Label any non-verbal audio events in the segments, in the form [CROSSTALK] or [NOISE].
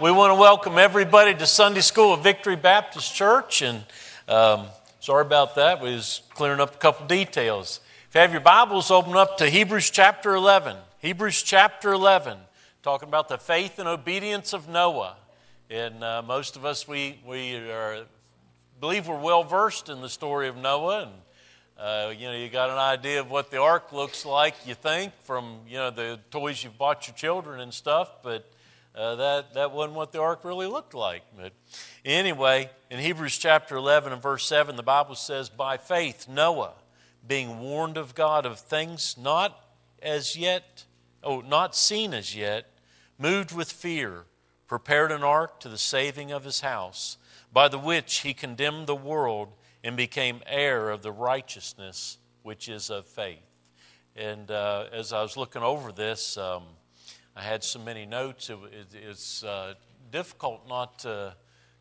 we want to welcome everybody to Sunday School at Victory Baptist Church. And um, sorry about that. We was clearing up a couple details. If you have your Bibles, open up to Hebrews chapter 11. Hebrews chapter 11, talking about the faith and obedience of Noah. And uh, most of us, we, we are, believe we're well versed in the story of Noah. And, uh, you know, you got an idea of what the ark looks like, you think, from, you know, the toys you've bought your children and stuff. But uh, that, that wasn't what the ark really looked like. But anyway, in Hebrews chapter 11 and verse 7, the Bible says, By faith, Noah, being warned of God of things not as yet, oh, not seen as yet, moved with fear, prepared an ark to the saving of his house, by the which he condemned the world and became heir of the righteousness which is of faith. And uh, as I was looking over this, um, I had so many notes, it, it, it's uh, difficult not to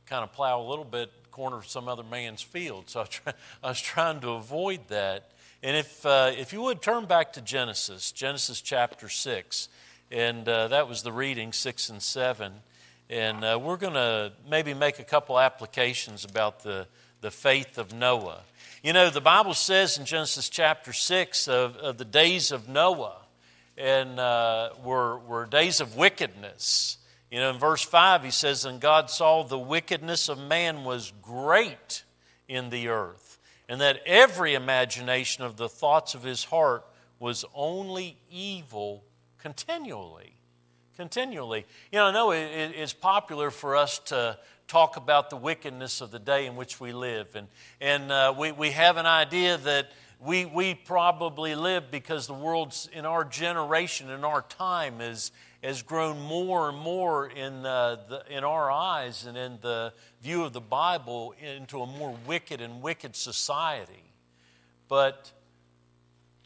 kind of plow a little bit corner of some other man's field. So I, try, I was trying to avoid that. And if, uh, if you would turn back to Genesis, Genesis chapter 6, and uh, that was the reading, 6 and 7. And uh, we're going to maybe make a couple applications about the, the faith of Noah. You know, the Bible says in Genesis chapter 6 of, of the days of Noah, and uh, were, were days of wickedness. You know, in verse 5, he says, And God saw the wickedness of man was great in the earth, and that every imagination of the thoughts of his heart was only evil continually. Continually. You know, I know it, it's popular for us to talk about the wickedness of the day in which we live, and, and uh, we, we have an idea that we, we probably live because the world's in our generation, in our time, has, has grown more and more in, uh, the, in our eyes and in the view of the Bible into a more wicked and wicked society. But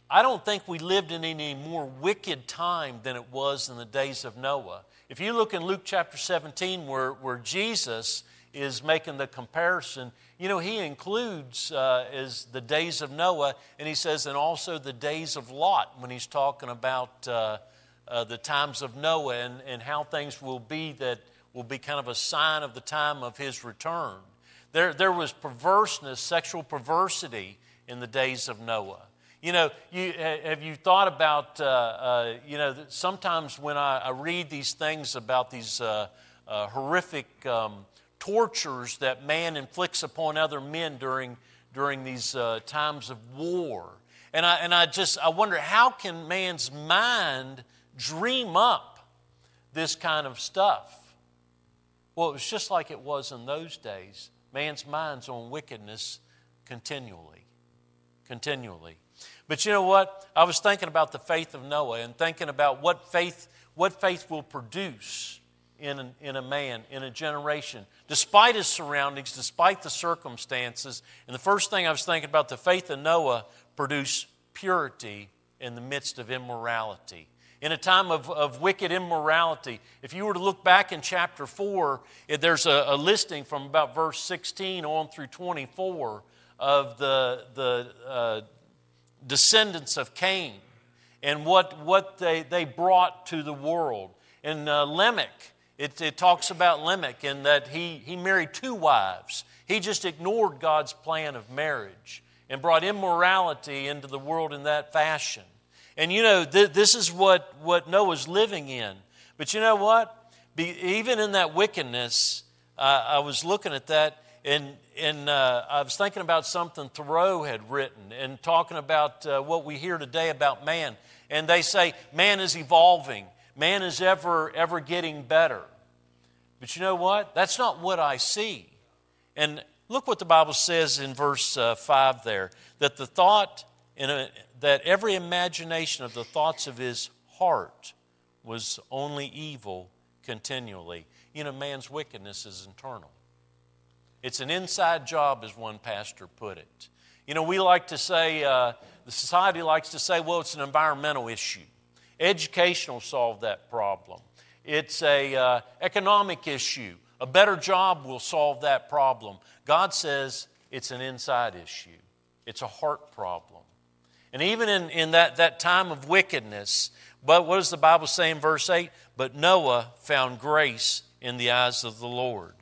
I don't think we lived in any more wicked time than it was in the days of Noah. If you look in Luke chapter 17, where, where Jesus is making the comparison, you know, he includes uh, as the days of Noah, and he says, and also the days of Lot when he's talking about uh, uh, the times of Noah and, and how things will be that will be kind of a sign of the time of his return. There, there was perverseness, sexual perversity in the days of Noah. You know, you, have you thought about, uh, uh, you know, sometimes when I, I, read these things about these uh, uh horrific um, tortures that man inflicts upon other men during, during these uh, times of war. And I, and I just I wonder how can man's mind dream up this kind of stuff? Well, it was just like it was in those days. Man's mind's on wickedness continually. Continually. But you know what? I was thinking about the faith of Noah and thinking about what faith, what faith will produce in, in a man, in a generation, despite his surroundings, despite the circumstances. And the first thing I was thinking about the faith of Noah produced purity in the midst of immorality. In a time of, of wicked immorality, if you were to look back in chapter 4, there's a, a listing from about verse 16 on through 24 of the, the uh, descendants of Cain and what, what they, they brought to the world. In uh, Lamech, it, it talks about Lamech and that he, he married two wives. He just ignored God's plan of marriage and brought immorality into the world in that fashion. And you know, th- this is what, what Noah's living in. But you know what? Be, even in that wickedness, uh, I was looking at that and, and uh, I was thinking about something Thoreau had written and talking about uh, what we hear today about man. And they say man is evolving man is ever, ever getting better. But you know what? That's not what I see. And look what the Bible says in verse uh, 5 there that the thought, a, that every imagination of the thoughts of his heart was only evil continually. You know, man's wickedness is internal. It's an inside job, as one pastor put it. You know, we like to say, uh, the society likes to say, well, it's an environmental issue. Education will solve that problem. It's a uh, economic issue. A better job will solve that problem. God says it's an inside issue. It's a heart problem. And even in, in that, that time of wickedness, but what does the Bible say in verse 8? But Noah found grace in the eyes of the Lord.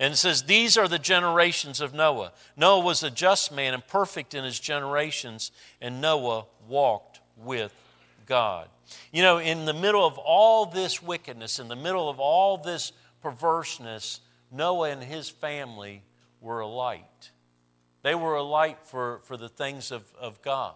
And it says, These are the generations of Noah. Noah was a just man and perfect in his generations, and Noah walked with God. You know, in the middle of all this wickedness, in the middle of all this perverseness, Noah and his family were a light. They were a light for, for the things of, of God.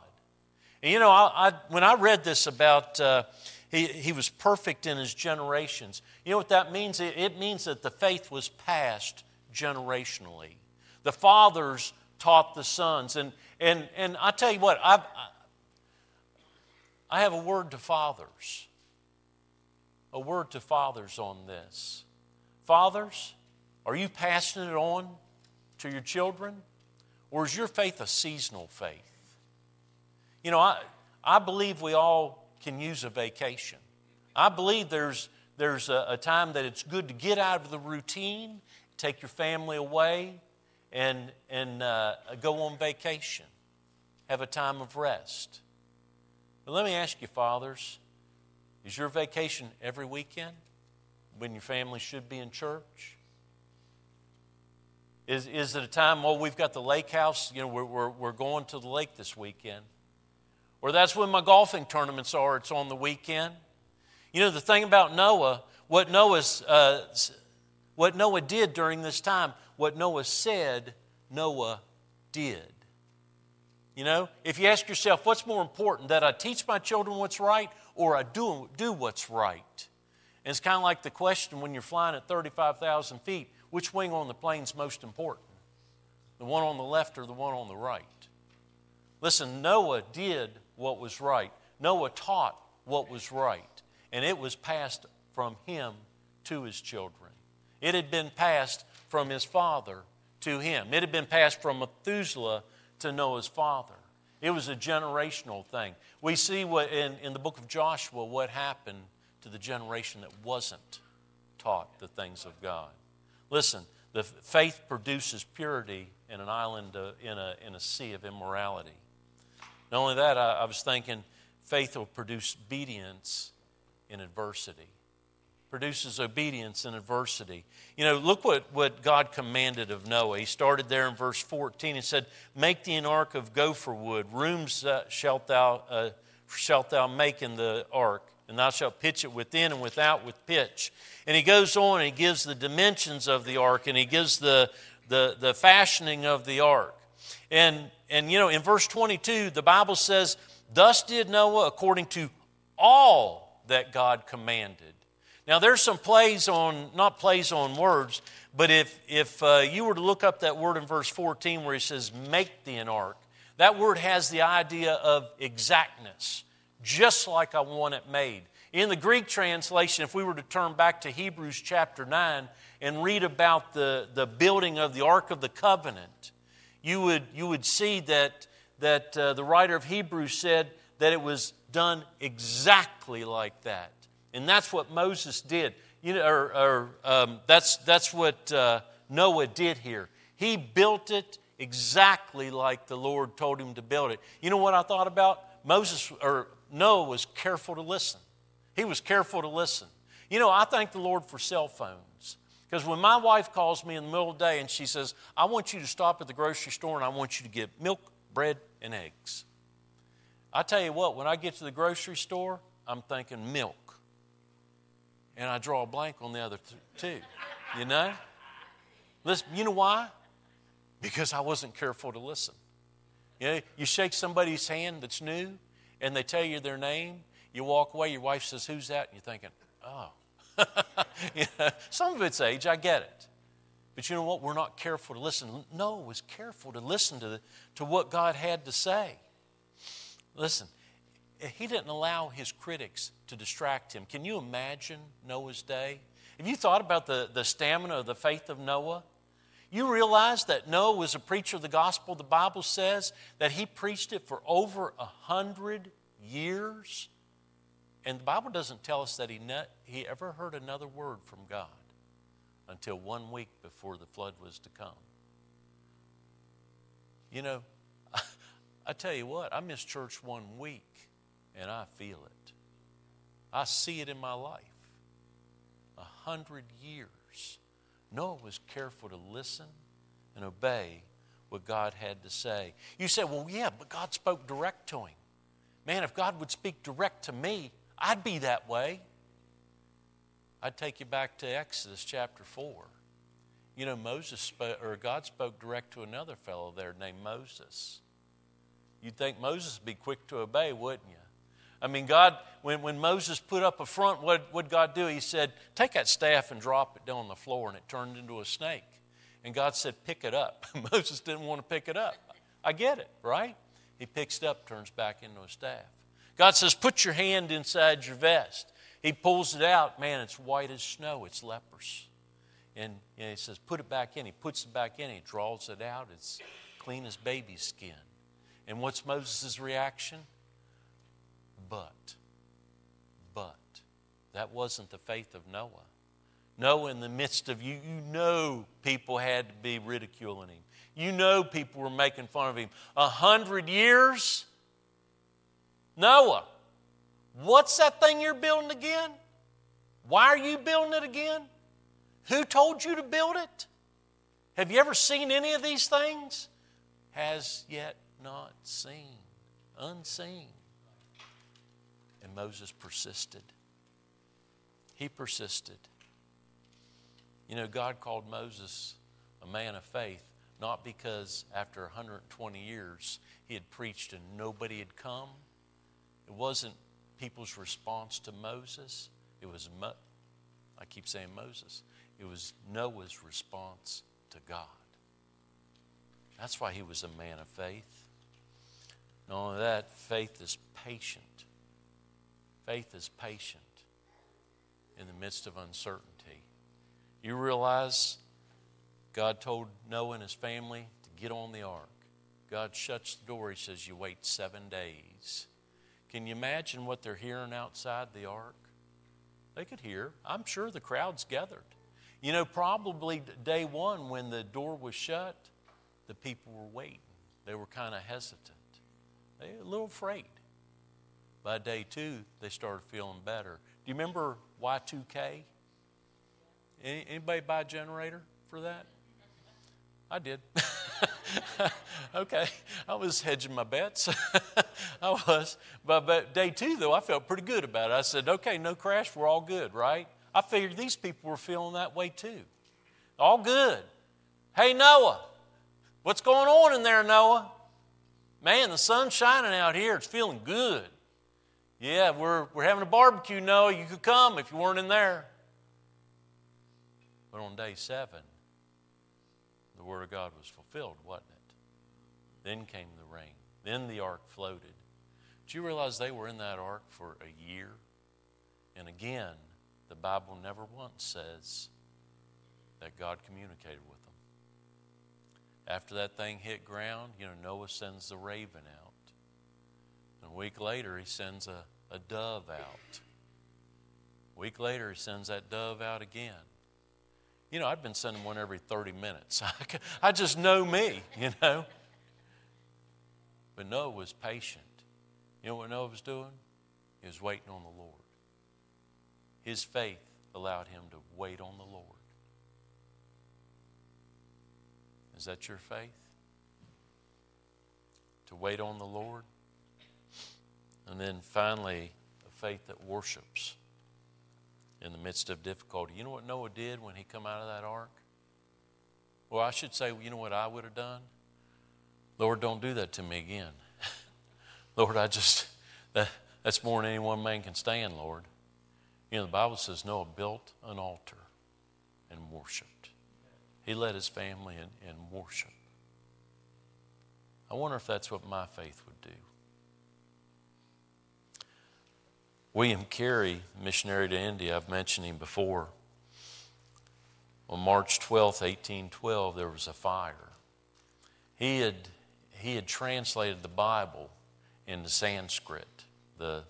And you know, I, I, when I read this about uh, he, he was perfect in his generations, you know what that means? It, it means that the faith was passed generationally. The fathers taught the sons. And, and, and I tell you what, I've, I have a word to fathers. A word to fathers on this. Fathers, are you passing it on to your children? Or is your faith a seasonal faith? You know, I, I believe we all can use a vacation. I believe there's, there's a, a time that it's good to get out of the routine, take your family away, and, and uh, go on vacation, have a time of rest. But let me ask you, fathers, is your vacation every weekend when your family should be in church? Is, is it a time, well, we've got the lake house, you know, we're, we're, we're going to the lake this weekend? Or that's when my golfing tournaments are, it's on the weekend. You know, the thing about Noah, what, Noah's, uh, what Noah did during this time, what Noah said, Noah did. You know, if you ask yourself, what's more important, that I teach my children what's right or I do, do what's right? And it's kind of like the question when you're flying at 35,000 feet which wing on the plane's most important? The one on the left or the one on the right? Listen, Noah did what was right. Noah taught what was right. And it was passed from him to his children. It had been passed from his father to him. It had been passed from Methuselah to Noah's father. It was a generational thing. We see what in, in the book of Joshua what happened to the generation that wasn't taught the things of God. Listen, the faith produces purity in an island, uh, in, a, in a sea of immorality. Not only that, I, I was thinking faith will produce obedience in adversity. Produces obedience in adversity. You know, look what, what God commanded of Noah. He started there in verse 14 and said, Make thee an ark of gopher wood, rooms uh, shalt, thou, uh, shalt thou make in the ark and thou shalt pitch it within and without with pitch. And he goes on and he gives the dimensions of the ark and he gives the, the, the fashioning of the ark. And, and, you know, in verse 22, the Bible says, Thus did Noah according to all that God commanded. Now, there's some plays on, not plays on words, but if, if uh, you were to look up that word in verse 14 where he says, Make thee an ark, that word has the idea of exactness just like I want it made. In the Greek translation, if we were to turn back to Hebrews chapter 9 and read about the, the building of the Ark of the Covenant, you would, you would see that, that uh, the writer of Hebrews said that it was done exactly like that. And that's what Moses did. You know, or, or um, that's, that's what uh, Noah did here. He built it exactly like the Lord told him to build it. You know what I thought about? Moses, or Noah was careful to listen. He was careful to listen. You know, I thank the Lord for cell phones. Because when my wife calls me in the middle of the day and she says, I want you to stop at the grocery store and I want you to get milk, bread, and eggs. I tell you what, when I get to the grocery store, I'm thinking milk. And I draw a blank on the other two. You know? Listen, you know why? Because I wasn't careful to listen. You know, you shake somebody's hand that's new, and they tell you their name, you walk away, your wife says, Who's that? And you're thinking, Oh. [LAUGHS] some of it's age, I get it. But you know what? We're not careful to listen. Noah was careful to listen to, the, to what God had to say. Listen, he didn't allow his critics to distract him. Can you imagine Noah's day? Have you thought about the, the stamina of the faith of Noah? You realize that Noah was a preacher of the gospel. The Bible says that he preached it for over a hundred years. And the Bible doesn't tell us that he, ne- he ever heard another word from God until one week before the flood was to come. You know, [LAUGHS] I tell you what, I missed church one week and I feel it. I see it in my life. A hundred years. Noah was careful to listen and obey what God had to say. You say, well, yeah, but God spoke direct to him. Man, if God would speak direct to me, I'd be that way. I'd take you back to Exodus chapter 4. You know, Moses spoke, or God spoke direct to another fellow there named Moses. You'd think Moses would be quick to obey, wouldn't you? I mean, God, when, when Moses put up a front, what would God do? He said, Take that staff and drop it down on the floor, and it turned into a snake. And God said, Pick it up. [LAUGHS] Moses didn't want to pick it up. I get it, right? He picks it up, turns back into a staff. God says, Put your hand inside your vest. He pulls it out. Man, it's white as snow. It's lepers. And, and he says, Put it back in. He puts it back in. He draws it out. It's clean as baby's skin. And what's Moses' reaction? But, but, that wasn't the faith of Noah. Noah, in the midst of you, you know people had to be ridiculing him. You know people were making fun of him. A hundred years? Noah, What's that thing you're building again? Why are you building it again? Who told you to build it? Have you ever seen any of these things? Has yet not seen, unseen. And Moses persisted. He persisted. You know, God called Moses a man of faith, not because after 120 years he had preached and nobody had come. It wasn't people's response to Moses, it was, Mo- I keep saying Moses, it was Noah's response to God. That's why he was a man of faith. Not only that, faith is patient. Faith is patient in the midst of uncertainty. You realize God told Noah and his family to get on the ark. God shuts the door. He says, You wait seven days. Can you imagine what they're hearing outside the ark? They could hear. I'm sure the crowd's gathered. You know, probably day one when the door was shut, the people were waiting. They were kind of hesitant. They were a little afraid. By day two, they started feeling better. Do you remember Y2K? Anybody buy a generator for that? I did. [LAUGHS] okay, I was hedging my bets. [LAUGHS] I was. But, but day two, though, I felt pretty good about it. I said, okay, no crash, we're all good, right? I figured these people were feeling that way too. All good. Hey, Noah, what's going on in there, Noah? Man, the sun's shining out here. It's feeling good. Yeah, we're, we're having a barbecue, Noah. You could come if you weren't in there. But on day seven, the Word of God was fulfilled, wasn't it? Then came the rain. Then the ark floated. Do you realize they were in that ark for a year? And again, the Bible never once says that God communicated with them. After that thing hit ground, you know, Noah sends the raven out. A week later, he sends a, a dove out. A week later, he sends that dove out again. You know, I've been sending one every 30 minutes. [LAUGHS] I just know me, you know. But Noah was patient. You know what Noah was doing? He was waiting on the Lord. His faith allowed him to wait on the Lord. Is that your faith? To wait on the Lord? And then finally, a faith that worships in the midst of difficulty. You know what Noah did when he come out of that ark? Well, I should say, you know what I would have done? Lord, don't do that to me again. [LAUGHS] Lord, I just, that, that's more than any one man can stand, Lord. You know, the Bible says Noah built an altar and worshiped. He led his family in, in worship. I wonder if that's what my faith would do. William Carey, missionary to India, I've mentioned him before. On March 12, 1812, there was a fire. He had, he had translated the Bible into Sanskrit, the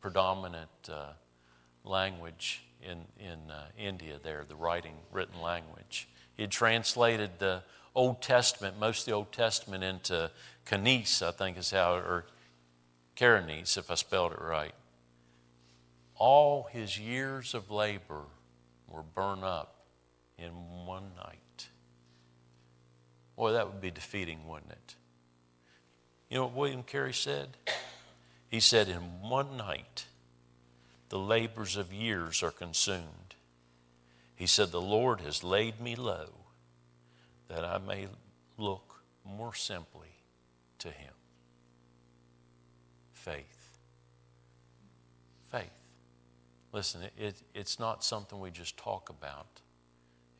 predominant uh, language in, in uh, India there, the writing, written language. He had translated the Old Testament, most of the Old Testament, into Kanese, I think is how, or Karanese, if I spelled it right all his years of labor were burned up in one night. Boy, that would be defeating, wouldn't it? You know what William Carey said? He said, In one night, the labors of years are consumed. He said, The Lord has laid me low that I may look more simply to Him. Faith. Listen, it, it's not something we just talk about,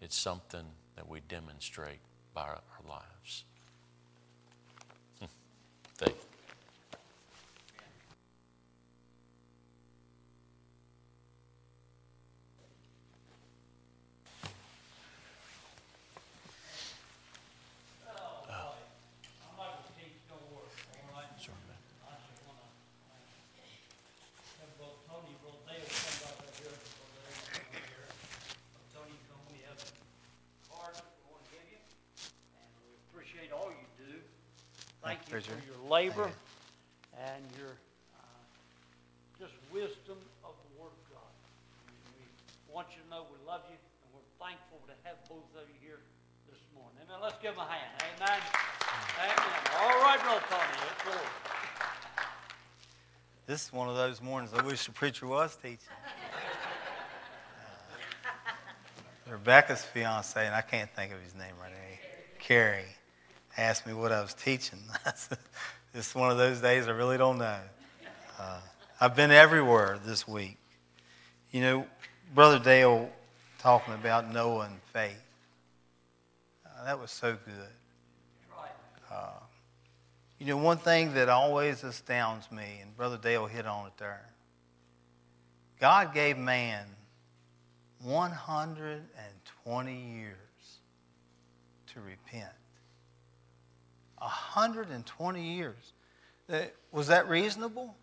it's something that we demonstrate by our, our lives. Faith. Labor and your uh, just wisdom of the Word of God. We want you to know we love you and we're thankful to have both of you here this morning. Amen. Let's give them a hand. Amen. Amen. All right, Brother Tony. Let's go. This is one of those mornings I wish the preacher was teaching. Uh, Rebecca's fiance, and I can't think of his name right now, Carrie, asked me what I was teaching. [LAUGHS] It's one of those days I really don't know. Uh, I've been everywhere this week. You know, Brother Dale talking about and faith. Uh, that was so good. Uh, you know, one thing that always astounds me, and Brother Dale hit on it there God gave man 120 years to repent. 120 years. Uh, was that reasonable?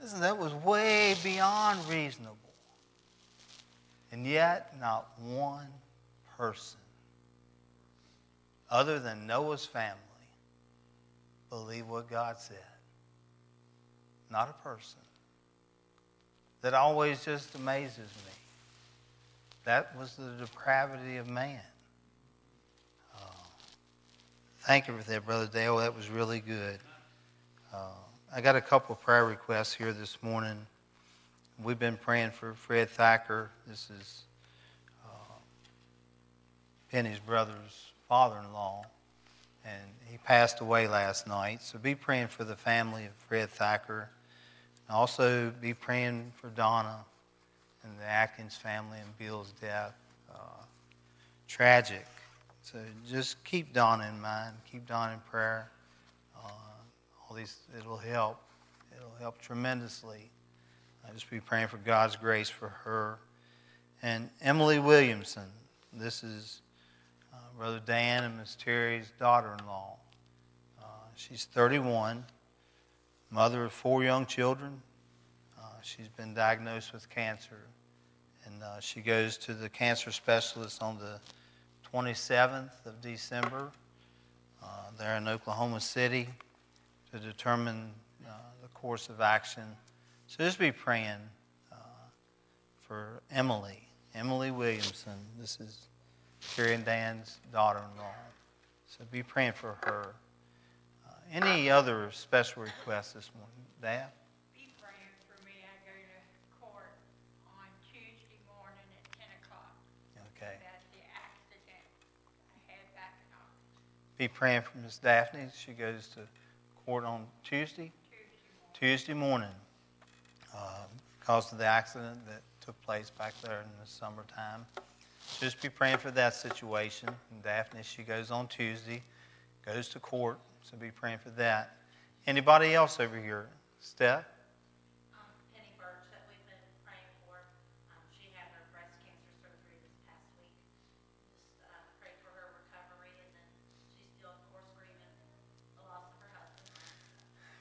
Listen, that was way beyond reasonable. And yet, not one person, other than Noah's family, believed what God said. Not a person. That always just amazes me. That was the depravity of man. Thank you for that, Brother Dale. That was really good. Uh, I got a couple of prayer requests here this morning. We've been praying for Fred Thacker. This is uh, Penny's brother's father in law, and he passed away last night. So be praying for the family of Fred Thacker. Also, be praying for Donna and the Atkins family and Bill's death. Uh, tragic. So just keep Donna in mind. Keep Donna in prayer. Uh, all these, it'll help. It'll help tremendously. I just be praying for God's grace for her. And Emily Williamson. This is uh, Brother Dan and Miss Terry's daughter-in-law. Uh, she's 31, mother of four young children. Uh, she's been diagnosed with cancer, and uh, she goes to the cancer specialist on the 27th of December uh, there in Oklahoma City to determine uh, the course of action. So just be praying uh, for Emily, Emily Williamson. This is Terry and Dan's daughter in law. So be praying for her. Uh, any other special requests this morning? Dad? Be praying for Miss Daphne. She goes to court on Tuesday, Tuesday morning, uh, because of the accident that took place back there in the summertime. Just be praying for that situation. And Daphne, she goes on Tuesday, goes to court, so be praying for that. Anybody else over here? Steph?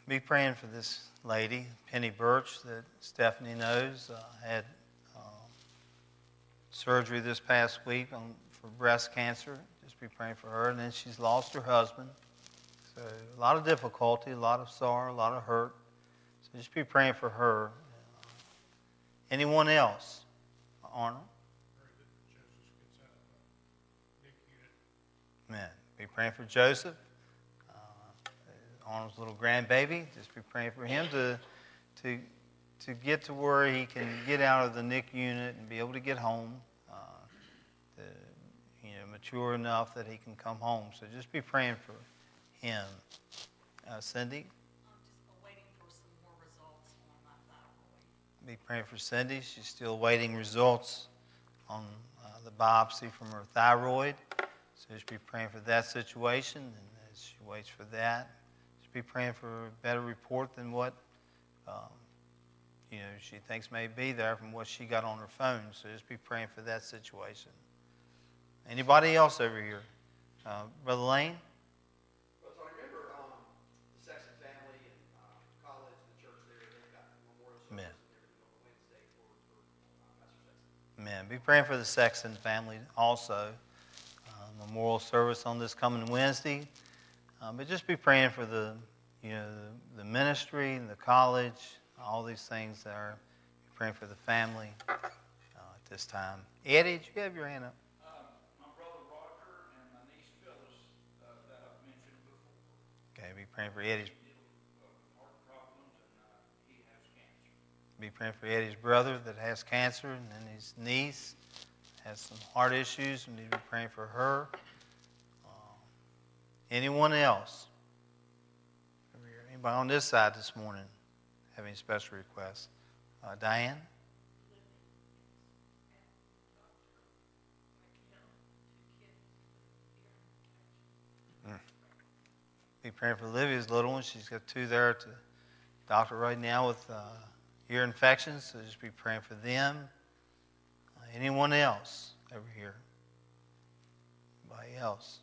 be praying for this lady, Penny Birch, that Stephanie knows uh, had uh, surgery this past week on, for breast cancer. Just be praying for her. And then she's lost her husband. So a lot of difficulty, a lot of sorrow, a lot of hurt. So just be praying for her. Uh, anyone else? Arnold? Amen. Be praying for Joseph. Arnold's little grandbaby. Just be praying for him to, to, to get to where he can get out of the NIC unit and be able to get home, uh, to, you know, mature enough that he can come home. So just be praying for him. Uh, Cindy? Be praying for Cindy. She's still waiting results on uh, the biopsy from her thyroid. So just be praying for that situation, and as she waits for that, be praying for a better report than what um, you know she thinks may be there from what she got on her phone. So just be praying for that situation. Anybody else over here, uh, Brother Lane? Amen. Be praying for the Sexton family also. Uh, memorial service on this coming Wednesday. Um, but just be praying for the, you know, the, ministry and the college, all these things that are. Praying for the family uh, at this time. Eddie, did you have your hand up? Uh, my brother Roger and my niece Phyllis uh, that I've mentioned before. Okay, be praying for Eddie's Be praying for Eddie's brother that has cancer and then his niece has some heart issues. We need to be praying for her. Uh, anyone else? Anybody on this side this morning have any special requests? Uh, Diane? Hmm. Be praying for Livia's little one. She's got two there to doctor right now with. Uh, ear infections, so just be praying for them. Uh, anyone else over here? Anybody else?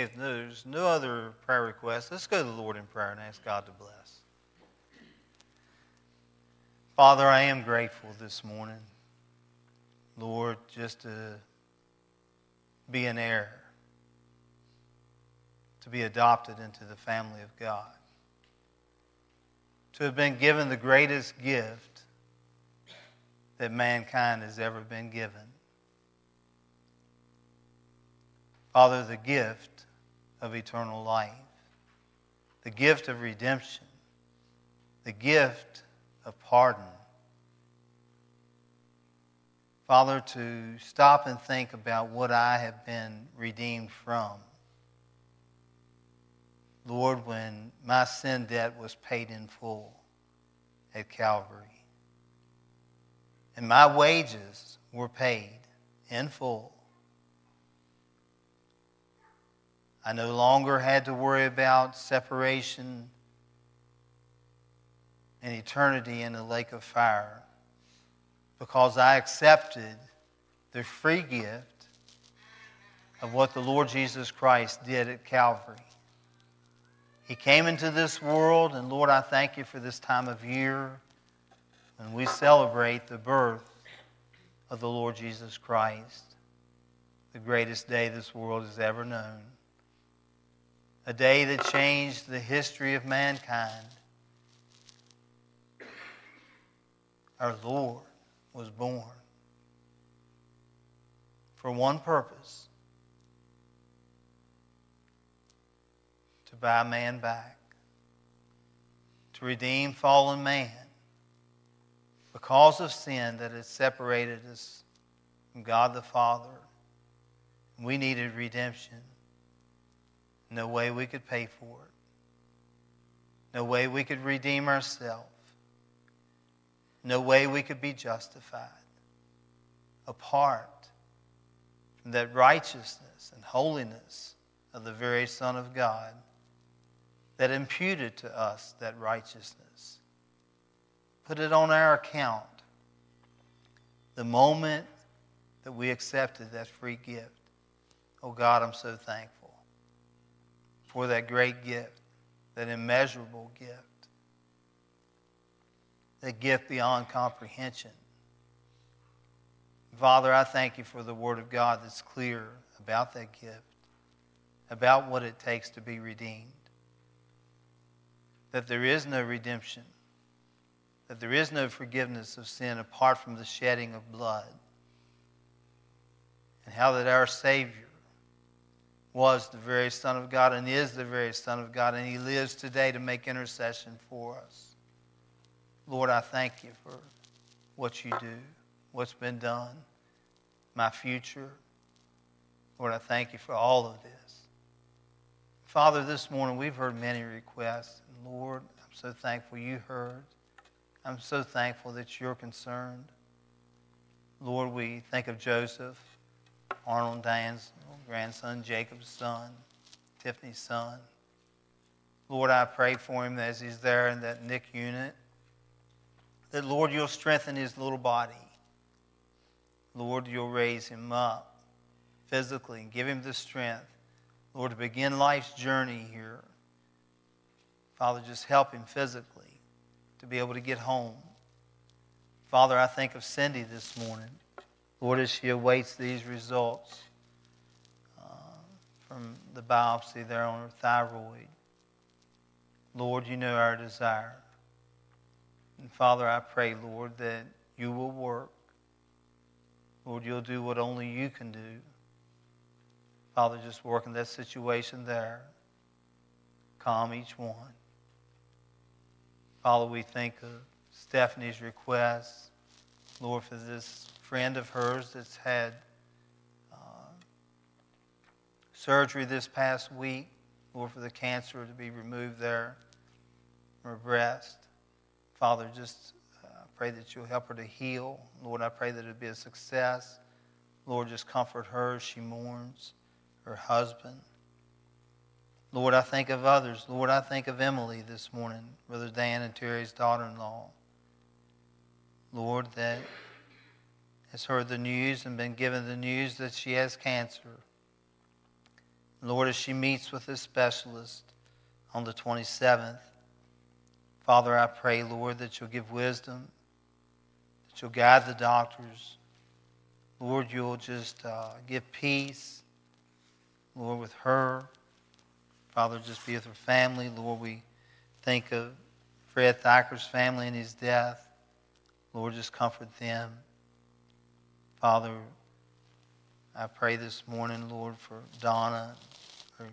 If there's no other prayer requests, let's go to the Lord in prayer and ask God to bless. Father, I am grateful this morning, Lord, just to be an heir, to be adopted into the family of God to have been given the greatest gift that mankind has ever been given. Father, the gift of eternal life, the gift of redemption, the gift of pardon. Father, to stop and think about what I have been redeemed from Lord, when my sin debt was paid in full at Calvary, and my wages were paid in full, I no longer had to worry about separation and eternity in the lake of fire because I accepted the free gift of what the Lord Jesus Christ did at Calvary. He came into this world, and Lord, I thank you for this time of year when we celebrate the birth of the Lord Jesus Christ, the greatest day this world has ever known. A day that changed the history of mankind. Our Lord was born for one purpose to buy man back, to redeem fallen man because of sin that had separated us from God the Father. We needed redemption. No way we could pay for it. No way we could redeem ourselves. No way we could be justified apart from that righteousness and holiness of the very Son of God that imputed to us that righteousness. Put it on our account the moment that we accepted that free gift. Oh God, I'm so thankful for that great gift, that immeasurable gift, that gift beyond comprehension. Father, I thank you for the Word of God that's clear about that gift, about what it takes to be redeemed that there is no redemption, that there is no forgiveness of sin apart from the shedding of blood. and how that our Savior was the very Son of God and is the very Son of God, and He lives today to make intercession for us. Lord, I thank you for what you do, what's been done, my future. Lord, I thank you for all of this. Father, this morning we've heard many requests. And Lord, I'm so thankful you heard. I'm so thankful that you're concerned. Lord, we think of Joseph, Arnold Diane's grandson, Jacob's son, Tiffany's son. Lord, I pray for him as he's there in that NIC unit. That, Lord, you'll strengthen his little body. Lord, you'll raise him up physically and give him the strength, Lord, to begin life's journey here. Father, just help him physically to be able to get home. Father, I think of Cindy this morning. Lord, as she awaits these results from the biopsy there on her thyroid. Lord, you know our desire. And Father, I pray, Lord, that you will work. Lord, you'll do what only you can do. Father, just work in that situation there. Calm each one. Father, we think of Stephanie's request, Lord, for this friend of hers that's had surgery this past week, Lord, for the cancer to be removed there from her breast. Father, just uh, pray that you'll help her to heal. Lord, I pray that it'll be a success. Lord, just comfort her as she mourns her husband. Lord, I think of others. Lord, I think of Emily this morning, Brother Dan and Terry's daughter in law. Lord, that has heard the news and been given the news that she has cancer. Lord, as she meets with this specialist on the 27th, Father, I pray, Lord, that you'll give wisdom, that you'll guide the doctors. Lord, you'll just uh, give peace, Lord, with her. Father, just be with her family. Lord, we think of Fred Thacker's family and his death. Lord, just comfort them. Father, I pray this morning, Lord, for Donna, her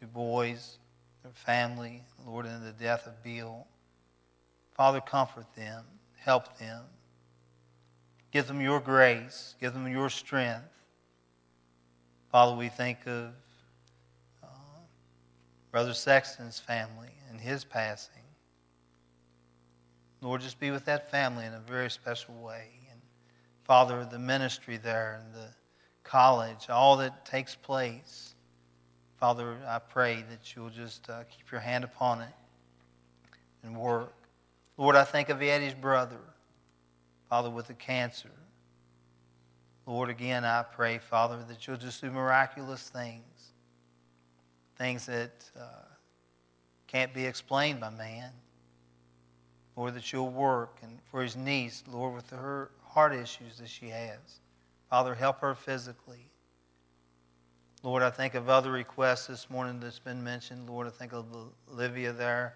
two boys, their family, Lord, in the death of Bill. Father, comfort them, help them. Give them your grace, give them your strength. Father, we think of uh, Brother Sexton's family and his passing. Lord, just be with that family in a very special way. And Father, the ministry there and the college, all that takes place. Father, I pray that you'll just uh, keep your hand upon it and work. Lord, I think of Eddie's brother, Father, with the cancer. Lord, again, I pray, Father, that you'll just do miraculous things things that uh, can't be explained by man. Lord, that you'll work. And for his niece, Lord, with her heart issues that she has. Father, help her physically. Lord, I think of other requests this morning that's been mentioned. Lord, I think of Olivia there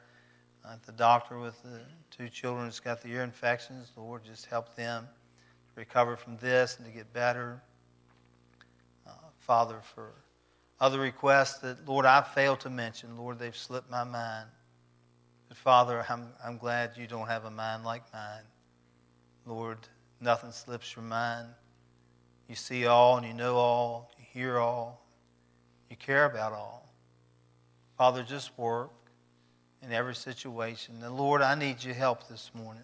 uh, the doctor with the two children that's got the ear infections. Lord, just help them to recover from this and to get better. Uh, Father, for other requests that, Lord, I failed to mention. Lord, they've slipped my mind. But Father, I'm, I'm glad you don't have a mind like mine. Lord, nothing slips your mind. You see all and you know all, you hear all, you care about all. Father, just work in every situation. And Lord, I need your help this morning.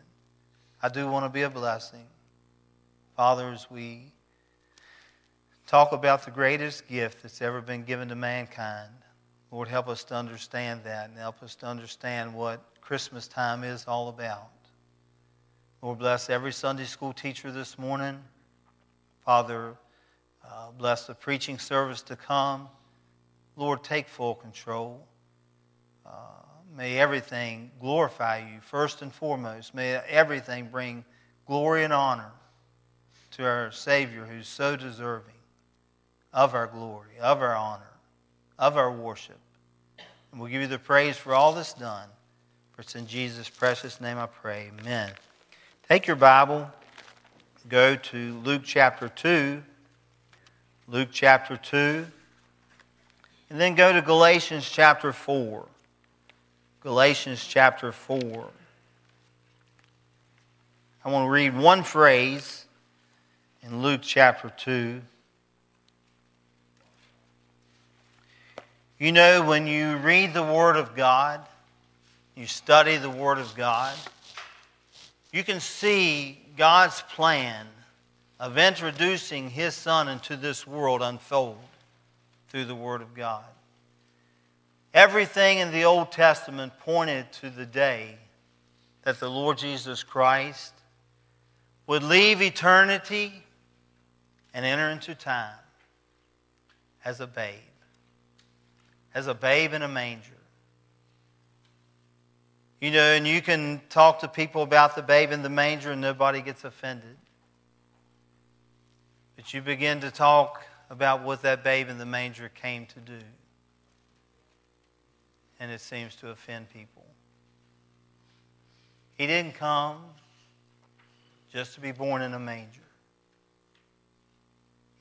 I do want to be a blessing. Father, as we talk about the greatest gift that's ever been given to mankind. Lord, help us to understand that and help us to understand what Christmas time is all about. Lord, bless every Sunday school teacher this morning. Father, uh, bless the preaching service to come. Lord, take full control. Uh, may everything glorify you first and foremost. May everything bring glory and honor to our Savior who's so deserving of our glory, of our honor, of our worship. And we'll give you the praise for all that's done. For it's in Jesus' precious name I pray. Amen. Take your Bible, go to Luke chapter 2. Luke chapter 2, and then go to Galatians chapter 4. Galatians chapter 4. I want to read one phrase in Luke chapter 2. You know, when you read the Word of God, you study the Word of God, you can see God's plan of introducing His Son into this world unfold through the Word of God. Everything in the Old Testament pointed to the day that the Lord Jesus Christ would leave eternity and enter into time as a babe, as a babe in a manger. You know, and you can talk to people about the babe in the manger and nobody gets offended. But you begin to talk about what that babe in the manger came to do. And it seems to offend people. He didn't come just to be born in a manger.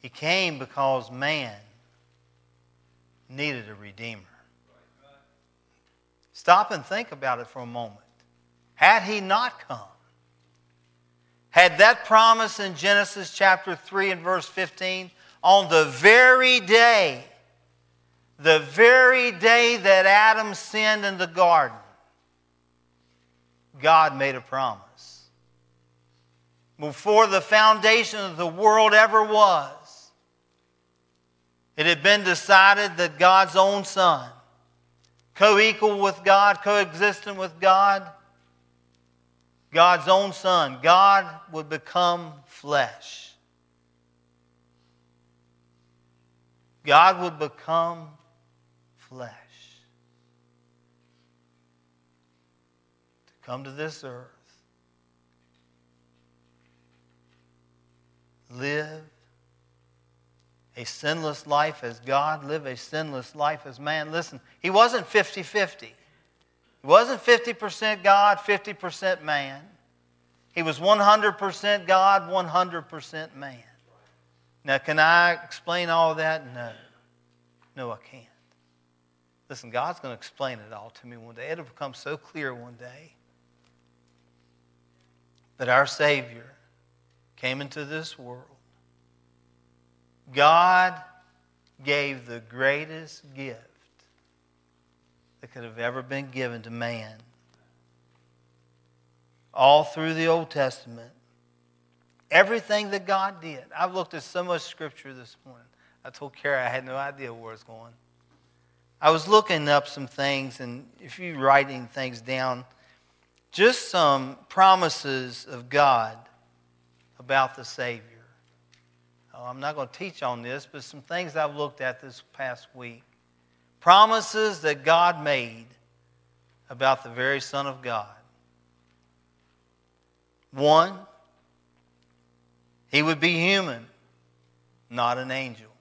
He came because man needed a redeemer. Stop and think about it for a moment. Had he not come, had that promise in Genesis chapter 3 and verse 15, on the very day, the very day that Adam sinned in the garden, God made a promise. Before the foundation of the world ever was, it had been decided that God's own Son co equal with God, coexistent with God, God's own Son, God would become flesh. God would become flesh. To come to this earth, live a sinless life as God, live a sinless life as man. Listen, he wasn't 50 50. He wasn't 50% God, 50% man. He was 100% God, 100% man. Now, can I explain all that? No. No, I can't. Listen, God's going to explain it all to me one day. It'll become so clear one day that our Savior came into this world God gave the greatest gift that could have ever been given to man. All through the Old Testament, everything that God did. I've looked at so much scripture this morning. I told Kara I had no idea where it's going. I was looking up some things, and if you're writing things down, just some promises of God about the Savior. Oh, I'm not going to teach on this, but some things I've looked at this past week. Promises that God made about the very Son of God. One, he would be human, not an angel.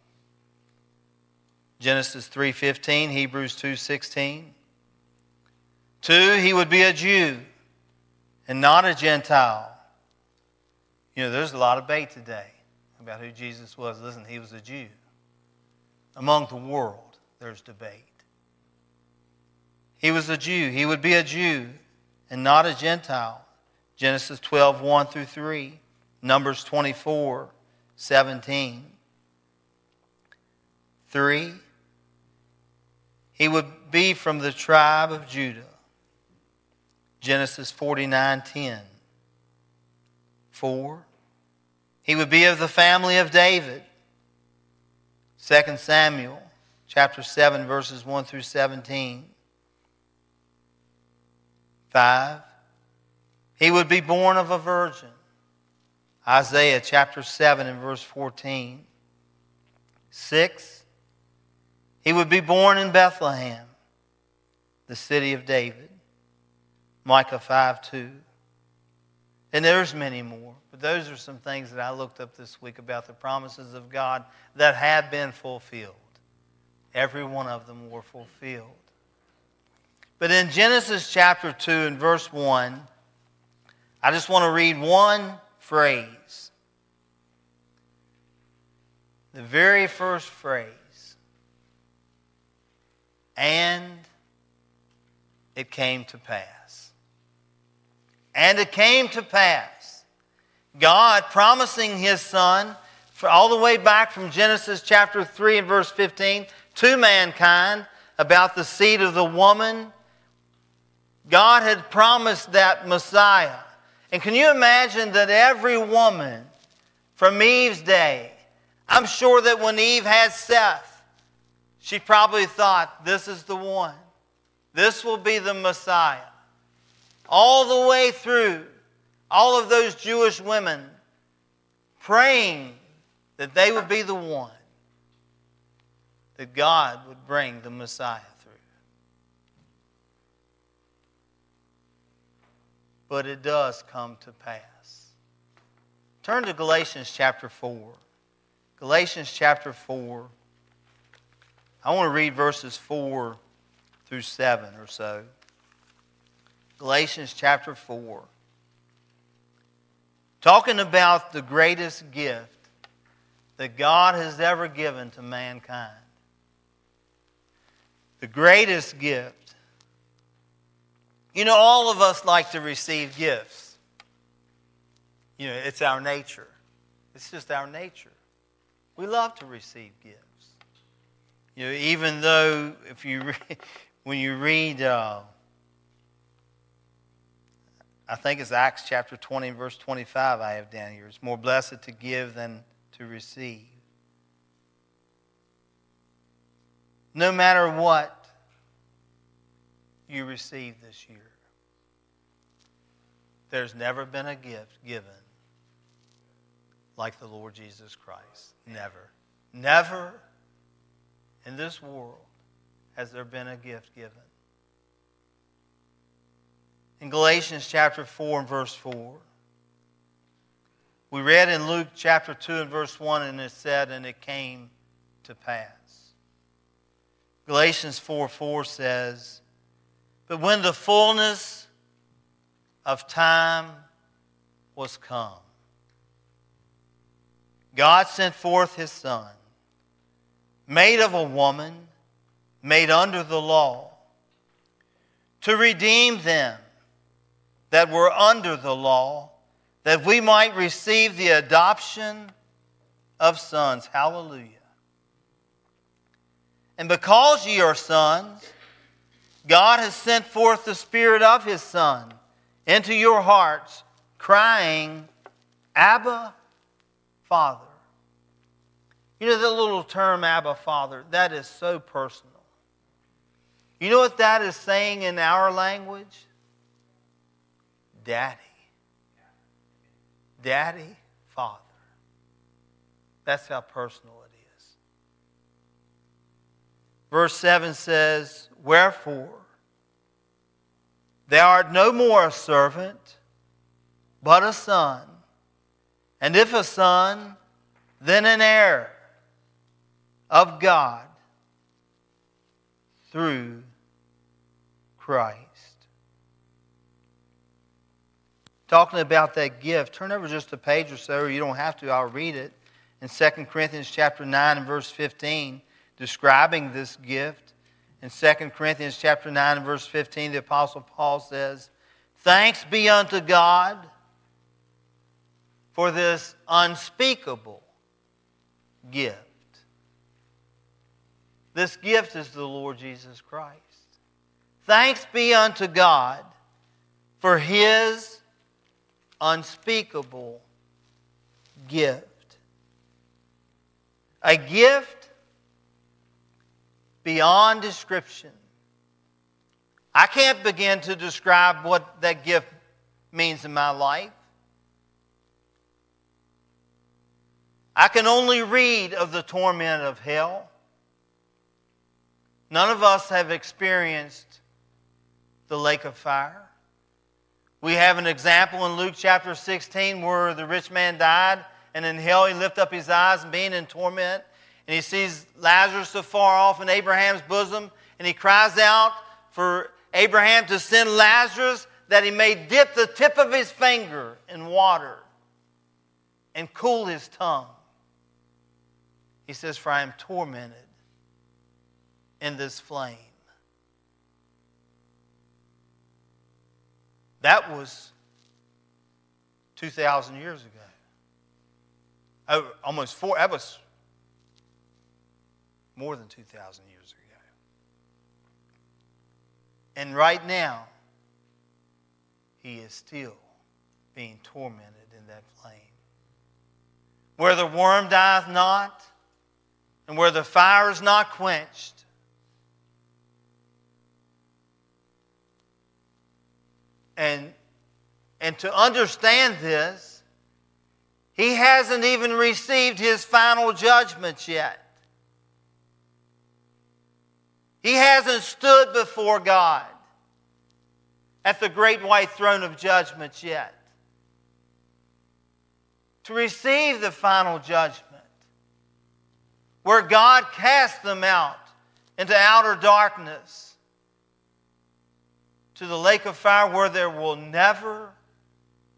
Genesis 3:15, Hebrews 2:16. Two, he would be a Jew and not a Gentile. You know, there's a lot of debate today about who Jesus was. Listen, he was a Jew. Among the world, there's debate. He was a Jew. He would be a Jew and not a Gentile. Genesis 12, 1 through 3. Numbers 24, 17. 3. He would be from the tribe of Judah. Genesis 49, 10. 4. He would be of the family of David. 2 Samuel chapter 7 verses 1 through 17. 5. He would be born of a virgin. Isaiah chapter 7 and verse 14. 6. He would be born in Bethlehem, the city of David. Micah 5 2. And there's many more. But those are some things that I looked up this week about the promises of God that have been fulfilled. Every one of them were fulfilled. But in Genesis chapter 2 and verse 1, I just want to read one phrase. the very first phrase, and it came to pass. And it came to pass. God promising his son, all the way back from Genesis chapter 3 and verse 15, to mankind about the seed of the woman. God had promised that Messiah. And can you imagine that every woman from Eve's day, I'm sure that when Eve had Seth, she probably thought, this is the one. This will be the Messiah. All the way through, all of those Jewish women praying that they would be the one that God would bring the Messiah through. But it does come to pass. Turn to Galatians chapter 4. Galatians chapter 4. I want to read verses 4 through 7 or so. Galatians chapter 4. Talking about the greatest gift that God has ever given to mankind. The greatest gift. You know, all of us like to receive gifts. You know, it's our nature. It's just our nature. We love to receive gifts. You know, even though if you read, [LAUGHS] when you read, uh, I think it's Acts chapter 20, verse 25, I have down here. It's more blessed to give than to receive. No matter what you receive this year, there's never been a gift given like the Lord Jesus Christ. Never. Never in this world has there been a gift given. In Galatians chapter 4 and verse 4, we read in Luke chapter 2 and verse 1, and it said, And it came to pass. Galatians 4 4 says, But when the fullness of time was come, God sent forth his Son, made of a woman, made under the law, to redeem them that were under the law, that we might receive the adoption of sons. Hallelujah. And because ye are sons, God has sent forth the Spirit of His Son into your hearts, crying, Abba, Father. You know that little term, Abba, Father, that is so personal. You know what that is saying in our language? Daddy. Daddy, Father. That's how personal it is. Verse 7 says, Wherefore, thou art no more a servant, but a son. And if a son, then an heir of God through Christ. Talking about that gift, turn over just a page or so, or you don't have to, I'll read it. In 2 Corinthians chapter 9 and verse 15, describing this gift. In 2 Corinthians chapter 9 and verse 15, the Apostle Paul says, Thanks be unto God for this unspeakable gift. This gift is the Lord Jesus Christ. Thanks be unto God for his unspeakable gift. A gift beyond description. I can't begin to describe what that gift means in my life. I can only read of the torment of hell. None of us have experienced the lake of fire. We have an example in Luke chapter 16 where the rich man died, and in hell he lifted up his eyes, being in torment, and he sees Lazarus afar off in Abraham's bosom, and he cries out for Abraham to send Lazarus that he may dip the tip of his finger in water and cool his tongue. He says, For I am tormented in this flame. That was 2,000 years ago. Oh, almost four, that was more than 2,000 years ago. And right now, he is still being tormented in that flame. Where the worm dieth not, and where the fire is not quenched, and, and to understand this, he hasn't even received his final judgment yet. He hasn't stood before God at the great white throne of judgment yet to receive the final judgment where God casts them out into outer darkness to the lake of fire where there will never,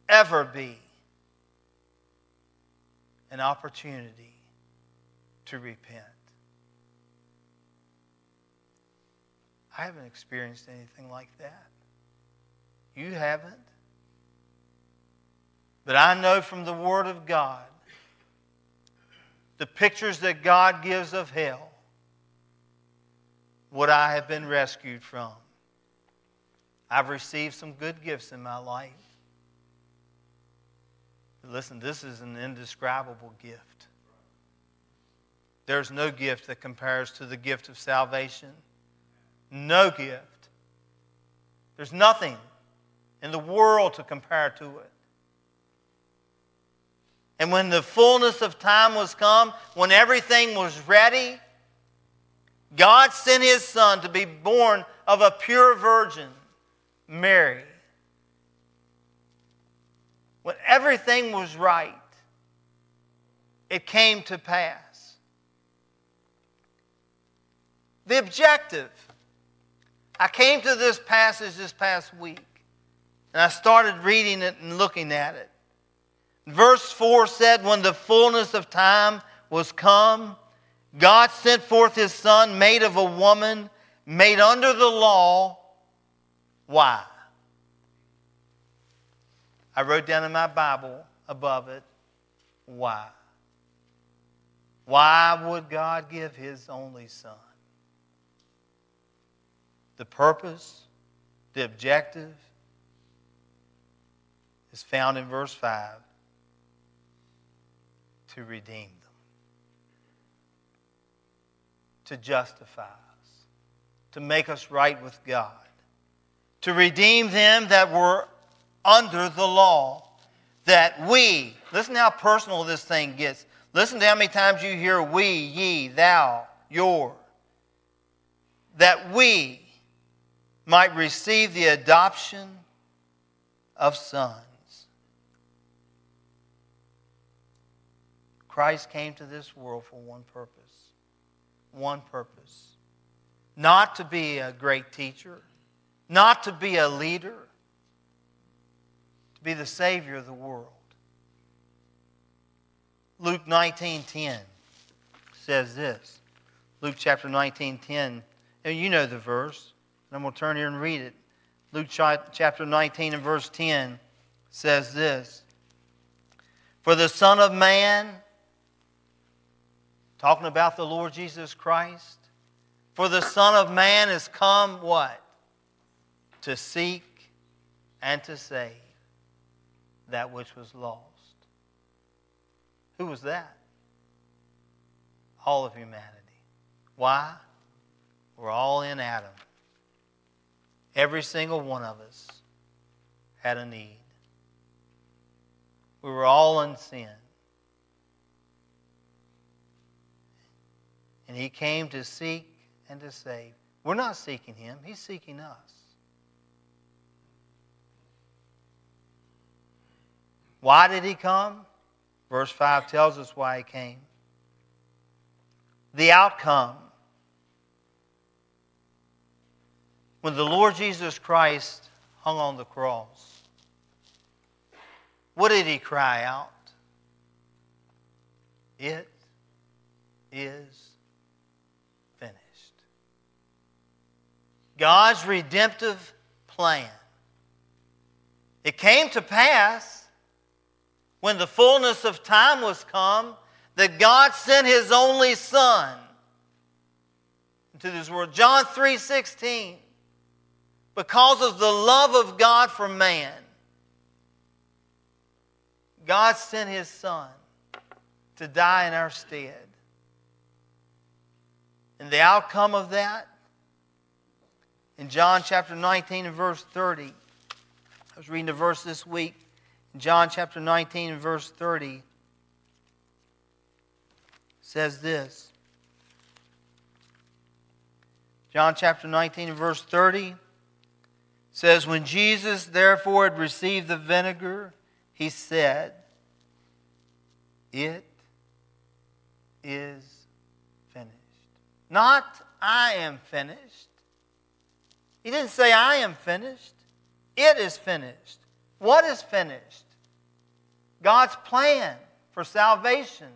ever be an opportunity to repent. I haven't experienced anything like that. You haven't. But I know from the Word of God the pictures that God gives of hell what I have been rescued from. I've received some good gifts in my life. But listen, this is an indescribable gift. There's no gift that compares to the gift of salvation. No gift. There's nothing in the world to compare to it. And when the fullness of time was come, when everything was ready, God sent his son to be born of a pure virgin, Mary. When everything was right, it came to pass. The objective. I came to this passage this past week, and I started reading it and looking at it. Verse 4 said, When the fullness of time was come, God sent forth his son, made of a woman, made under the law. Why? I wrote down in my Bible above it, why? Why would God give his only son? The purpose, the objective is found in verse 5 to redeem them, to justify us, to make us right with God, to redeem them that were under the law, that we, listen how personal this thing gets. Listen to how many times you hear we, ye, thou, your. That we might receive the adoption of sons. Christ came to this world for one purpose. One purpose. Not to be a great teacher, not to be a leader, to be the Savior of the world. Luke 19:10 says this. Luke chapter 19:10. And you know the verse. Going to turn here and read it. Luke chapter 19 and verse 10 says this For the Son of Man Talking about the Lord Jesus Christ. For the Son of Man has come what? To seek and to save that which was lost. Who was that? All of humanity. Why? We're all in Adam. Every single one of us had a need. We were all in sin. And he came to seek and to save. We're not seeking him, he's seeking us. Why did he come? Verse 5 tells us why he came. The outcome. When the Lord Jesus Christ hung on the cross, what did he cry out? It is finished. God's redemptive plan. It came to pass when the fullness of time was come that God sent his only son into this world. John 3:16 because of the love of God for man God sent his son to die in our stead. And the outcome of that in John chapter 19 and verse 30 I was reading a verse this week in John chapter 19 and verse 30 says this. John chapter 19 and verse 30 says, When Jesus therefore had received the vinegar, he said, It is finished. Not, I am finished. He didn't say, I am finished. It is finished. What is finished? God's plan for salvation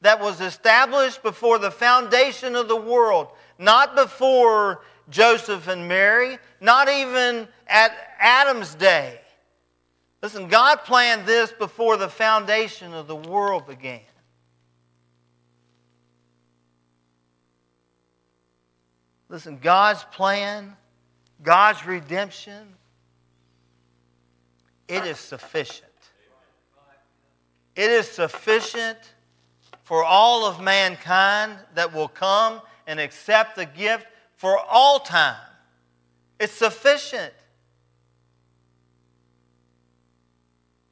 that was established before the foundation of the world, not before Joseph and Mary, not even at Adam's day. Listen, God planned this before the foundation of the world began. Listen, God's plan, God's redemption, it is sufficient. It is sufficient for all of mankind that will come and accept the gift for all time. It's sufficient.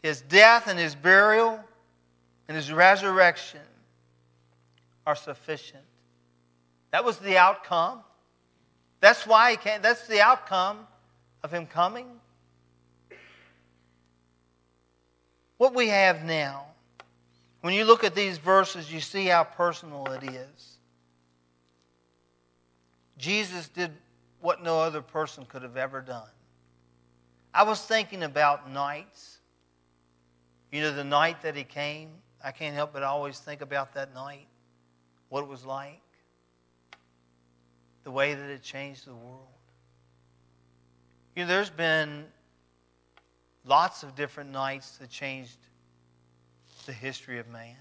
His death and his burial and his resurrection are sufficient. That was the outcome. That's why he came. That's the outcome of him coming. What we have now when you look at these verses, you see how personal it is. Jesus did what no other person could have ever done. I was thinking about nights. You know, the night that he came, I can't help but always think about that night, what it was like, the way that it changed the world. You know, there's been lots of different nights that changed the history of man.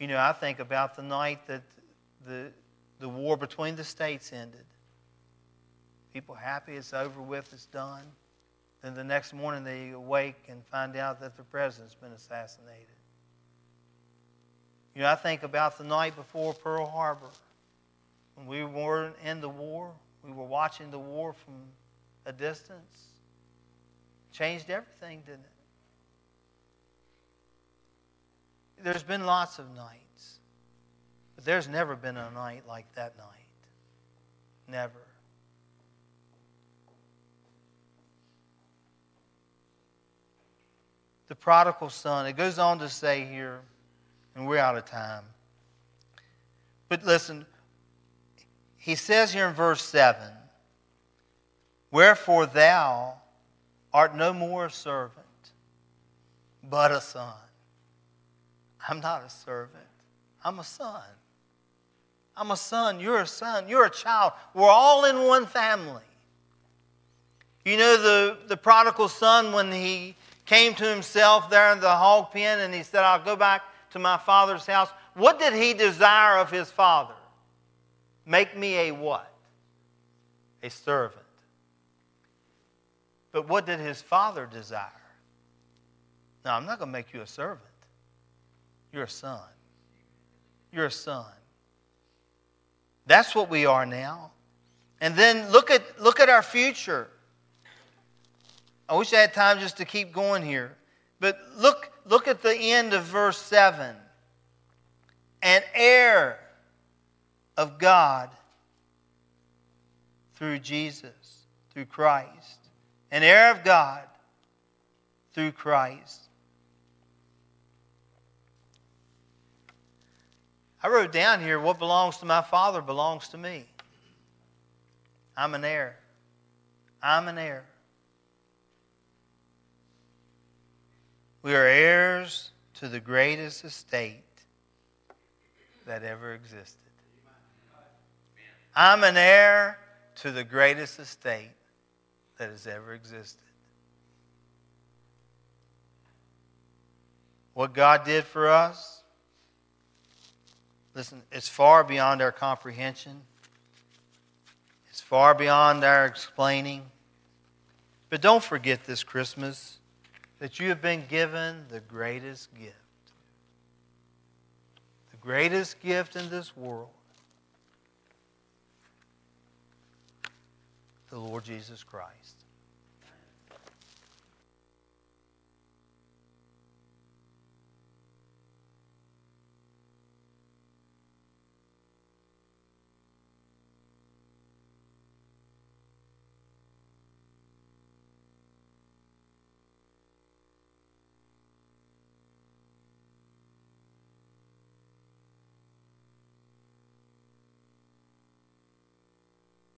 You know, I think about the night that the, the war between the states ended. People happy it's over with, it's done. Then the next morning they awake and find out that the president's been assassinated. You know, I think about the night before Pearl Harbor. When we weren't in the war, we were watching the war from a distance. Changed everything, didn't it? There's been lots of nights, but there's never been a night like that night. Never. The prodigal son, it goes on to say here, and we're out of time. But listen, he says here in verse 7 Wherefore thou art no more a servant, but a son. I'm not a servant. I'm a son. I'm a son. You're a son. You're a child. We're all in one family. You know the, the prodigal son when he came to himself there in the hog pen and he said, I'll go back to my father's house. What did he desire of his father? Make me a what? A servant. But what did his father desire? Now, I'm not going to make you a servant. You're a son. You're a son. That's what we are now. And then look at, look at our future. I wish I had time just to keep going here. But look, look at the end of verse 7. An heir of God through Jesus, through Christ. An heir of God through Christ. I wrote down here what belongs to my father belongs to me. I'm an heir. I'm an heir. We are heirs to the greatest estate that ever existed. I'm an heir to the greatest estate that has ever existed. What God did for us, listen, it's far beyond our comprehension. It's far beyond our explaining. But don't forget this Christmas that you have been given the greatest gift. The greatest gift in this world. The Lord Jesus Christ.